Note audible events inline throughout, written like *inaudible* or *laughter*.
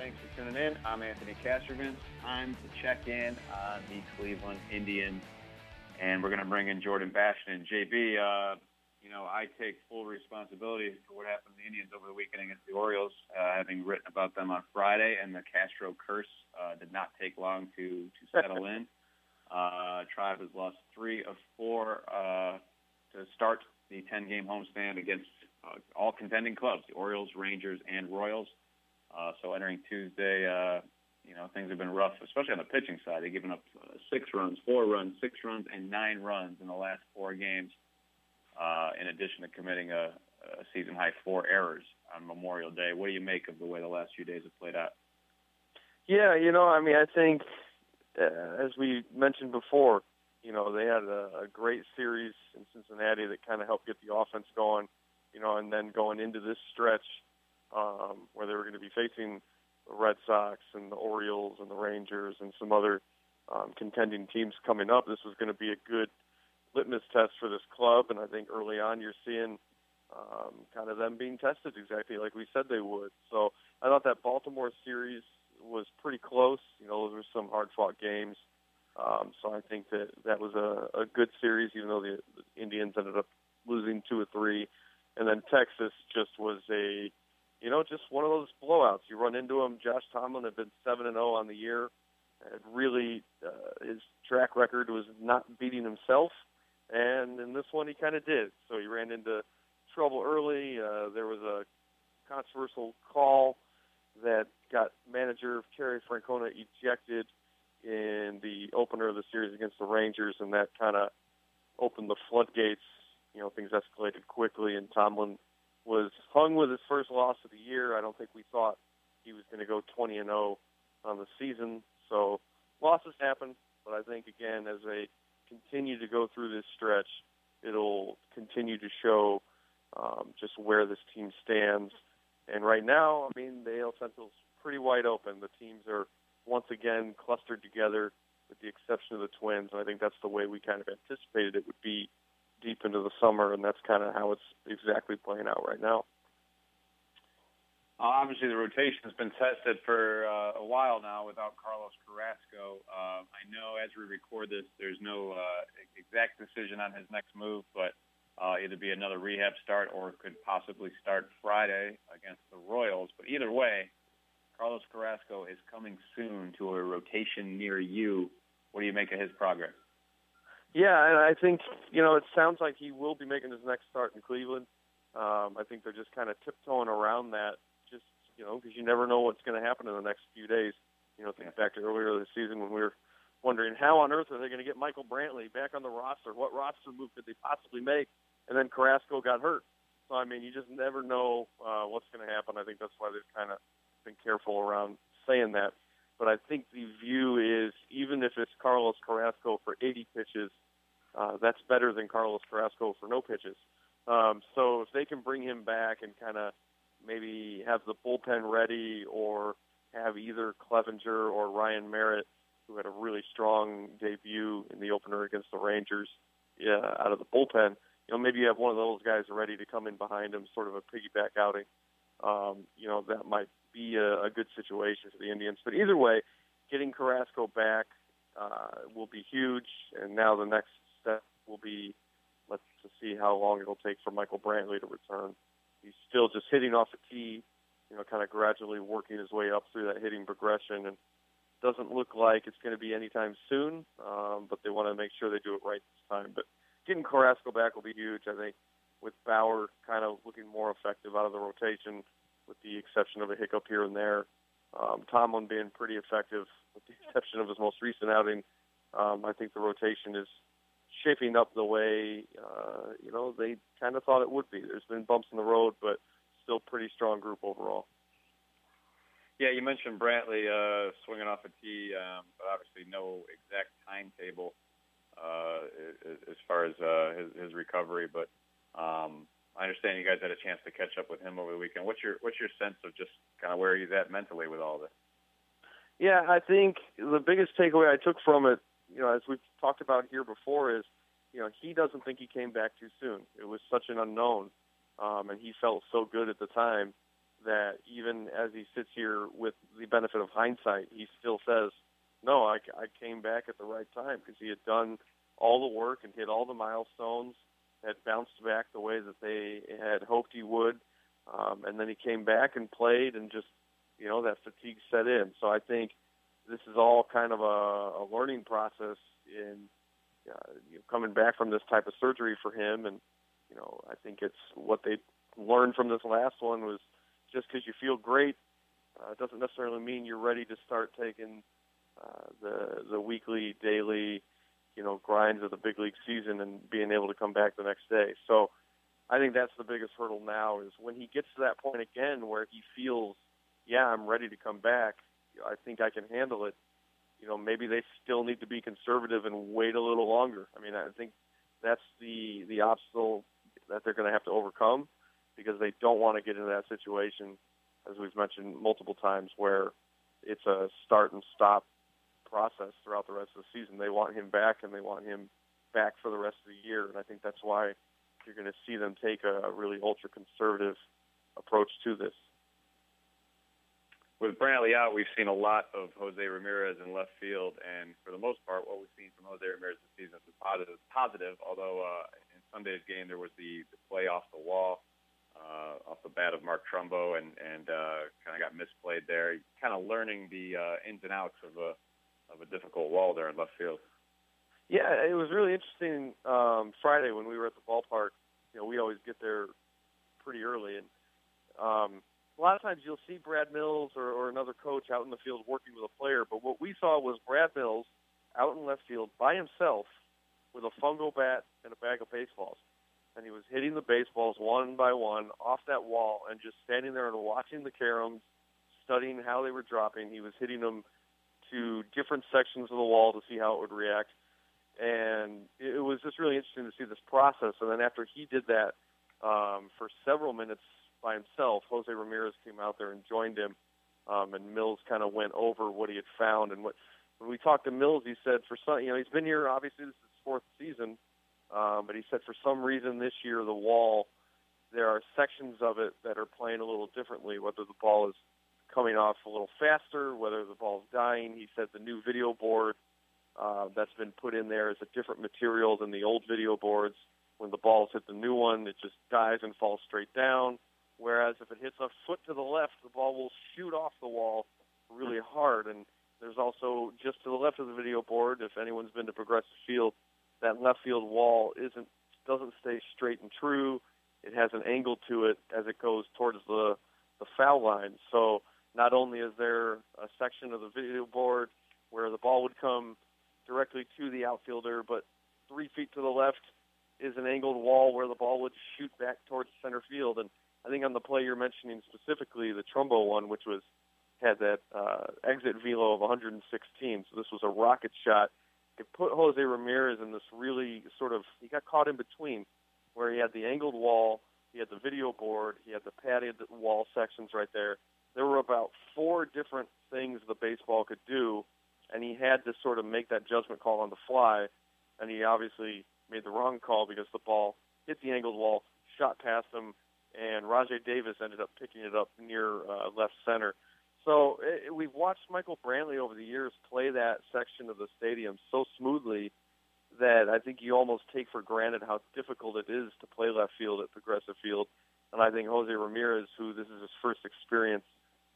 Thanks for tuning in. I'm Anthony Castrovince. Time to check in on the Cleveland Indians, and we're going to bring in Jordan Bastian and JB. Uh, you know, I take full responsibility for what happened to the Indians over the weekend against the Orioles, uh, having written about them on Friday, and the Castro curse uh, did not take long to to settle in. Uh, Tribe has lost three of four uh, to start the 10-game homestand against uh, all contending clubs: the Orioles, Rangers, and Royals. Uh, so entering Tuesday, uh, you know things have been rough, especially on the pitching side. They've given up uh, six runs, four runs, six runs, and nine runs in the last four games. Uh, in addition to committing a, a season high four errors on Memorial Day, what do you make of the way the last few days have played out? Yeah, you know, I mean, I think uh, as we mentioned before, you know, they had a, a great series in Cincinnati that kind of helped get the offense going, you know, and then going into this stretch um, where they were going to be facing the Red Sox and the Orioles and the Rangers and some other um, contending teams coming up. This was going to be a good litmus test for this club, and I think early on you're seeing um, kind of them being tested exactly like we said they would. So I thought that Baltimore series was pretty close. You know, those were some hard-fought games. Um, so I think that that was a, a good series, even though the, the Indians ended up losing two or three. And then Texas just was a you know, just one of those blowouts. You run into him. Josh Tomlin had been seven and zero on the year. And really, uh, his track record was not beating himself, and in this one he kind of did. So he ran into trouble early. Uh, there was a controversial call that got manager Terry Francona ejected in the opener of the series against the Rangers, and that kind of opened the floodgates. You know, things escalated quickly, and Tomlin was hung with his first loss of the year. I don't think we thought he was going to go 20 and 0 on the season. So losses happen, but I think again as they continue to go through this stretch, it'll continue to show um, just where this team stands. And right now, I mean, the AL Central's pretty wide open. The teams are once again clustered together, with the exception of the Twins. And I think that's the way we kind of anticipated it would be deep into the summer, and that's kind of how it's exactly playing out right now. Uh, obviously, the rotation has been tested for uh, a while now without Carlos Carrasco. Uh, I know as we record this, there's no uh, exact decision on his next move, but uh, either be another rehab start or could possibly start Friday against the Royals. But either way, Carlos Carrasco is coming soon to a rotation near you. What do you make of his progress? Yeah, and I think you know it sounds like he will be making his next start in Cleveland. Um, I think they're just kind of tiptoeing around that, just you know, because you never know what's going to happen in the next few days. You know, think back to earlier this season when we were wondering how on earth are they going to get Michael Brantley back on the roster? What roster move could they possibly make? And then Carrasco got hurt. So I mean, you just never know uh, what's going to happen. I think that's why they've kind of been careful around saying that. But I think the view is even if it's Carlos Carrasco for 80 pitches, uh, that's better than Carlos Carrasco for no pitches. Um, so if they can bring him back and kind of maybe have the bullpen ready or have either Clevinger or Ryan Merritt, who had a really strong debut in the opener against the Rangers, yeah, out of the bullpen, you know, maybe you have one of those guys ready to come in behind him, sort of a piggyback outing. Um, you know, that might be a, a good situation for the Indians. But either way, getting Carrasco back uh, will be huge. And now the next step will be let's to see how long it'll take for Michael Brantley to return. He's still just hitting off the tee, you know, kind of gradually working his way up through that hitting progression, and doesn't look like it's going to be anytime soon. Um, but they want to make sure they do it right this time. But getting Carrasco back will be huge. I think with Bauer kind of looking more effective out of the rotation, with the exception of a hiccup here and there. Um, Tomlin being pretty effective, with the *laughs* exception of his most recent outing. Um, I think the rotation is shaping up the way uh, you know they kind of thought it would be. There's been bumps in the road, but still pretty strong group overall. Yeah, you mentioned Brantley uh, swinging off a tee, um, but obviously no exact timetable uh, as far as uh, his, his recovery. But um, I understand you guys had a chance to catch up with him over the weekend. What's your what's your sense of just kind of where he's at mentally with all this? Yeah, I think the biggest takeaway I took from it, you know, as we've talked about here before, is you know he doesn't think he came back too soon. It was such an unknown, um, and he felt so good at the time that even as he sits here with the benefit of hindsight, he still says, "No, I, I came back at the right time because he had done all the work and hit all the milestones, had bounced back the way that they had hoped he would, um, and then he came back and played, and just you know that fatigue set in. So I think this is all kind of a, a learning process in uh, you know, coming back from this type of surgery for him, and you know I think it's what they learned from this last one was just because you feel great uh, doesn't necessarily mean you're ready to start taking uh, the the weekly, daily, you know, grinds of the big league season and being able to come back the next day. So I think that's the biggest hurdle now is when he gets to that point again where he feels, yeah, I'm ready to come back. I think I can handle it. You know, maybe they still need to be conservative and wait a little longer. I mean, I think that's the the obstacle that they're going to have to overcome because they don't want to get into that situation, as we've mentioned multiple times, where it's a start and stop process throughout the rest of the season. They want him back, and they want him back for the rest of the year. And I think that's why you're going to see them take a really ultra conservative approach to this. With Brantley out, we've seen a lot of Jose Ramirez in left field, and for the most part, what we've seen from Jose Ramirez this season is positive. Positive, although uh, in Sunday's game there was the, the play off the wall uh, off the bat of Mark Trumbo and and uh, kind of got misplayed there. Kind of learning the uh, ins and outs of a of a difficult wall there in left field. Yeah, it was really interesting um, Friday when we were at the ballpark. You know, we always get there pretty early, and um, a lot of times you'll see Brad Mills or, or another coach out in the field working with a player. But what we saw was Brad Mills out in left field by himself with a fungo bat and a bag of baseballs and he was hitting the baseballs one by one off that wall and just standing there and watching the caroms, studying how they were dropping. He was hitting them to different sections of the wall to see how it would react. And it was just really interesting to see this process. And then after he did that um, for several minutes by himself, Jose Ramirez came out there and joined him. Um, and Mills kind of went over what he had found and what. When we talked to Mills, he said for some, you know, he's been here. Obviously, this is his fourth season um, but he said for some reason this year the wall, there are sections of it that are playing a little differently. Whether the ball is coming off a little faster, whether the ball's dying. He said the new video board uh, that's been put in there is a different material than the old video boards. When the balls hit the new one, it just dies and falls straight down. Whereas if it hits a foot to the left, the ball will shoot off the wall really hard. And there's also just to the left of the video board, if anyone's been to Progressive Field, that left field wall isn't doesn't stay straight and true. It has an angle to it as it goes towards the the foul line. So not only is there a section of the video board where the ball would come directly to the outfielder, but three feet to the left is an angled wall where the ball would shoot back towards center field. And I think on the play you're mentioning specifically, the Trumbo one, which was had that uh, exit velo of 116. So this was a rocket shot it put Jose Ramirez in this really sort of he got caught in between, where he had the angled wall, he had the video board, he had the padded wall sections right there. There were about four different things the baseball could do, and he had to sort of make that judgment call on the fly, and he obviously made the wrong call because the ball hit the angled wall, shot past him, and Rajai Davis ended up picking it up near uh, left center. So it, we've watched Michael Brantley over the years play that section of the stadium so smoothly that I think you almost take for granted how difficult it is to play left field at Progressive Field. And I think Jose Ramirez, who this is his first experience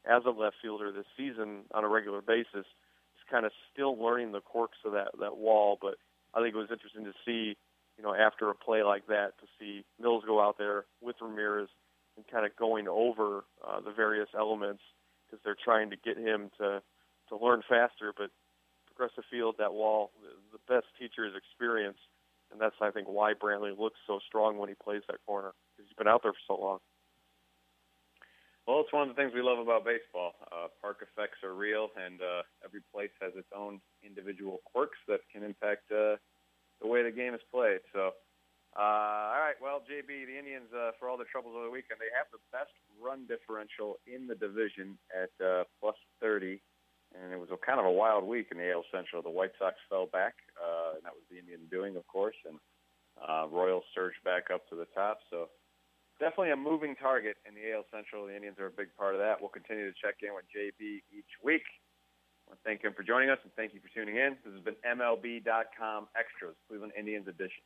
as a left fielder this season on a regular basis, is kind of still learning the quirks of that that wall. But I think it was interesting to see, you know, after a play like that, to see Mills go out there with Ramirez and kind of going over uh, the various elements because they're trying to get him to to learn faster. But Progressive Field, that wall, the best teacher is experience, and that's I think why Brantley looks so strong when he plays that corner because he's been out there for so long. Well, it's one of the things we love about baseball. Uh, park effects are real, and uh, every place has its own individual quirks that can impact uh, the way the game is played. So, uh, all right, well, JB, the Indians, uh, for all their troubles over the weekend, they have the best run differential in the division at uh, plus 30, and it was a kind of a wild week in the AL Central. The White Sox fell back, uh, and that was the Indian doing, of course, and uh, Royals surged back up to the top. So definitely a moving target in the AL Central. The Indians are a big part of that. We'll continue to check in with JB each week. I want to thank him for joining us and thank you for tuning in. This has been MLB.com Extras, Cleveland Indians edition.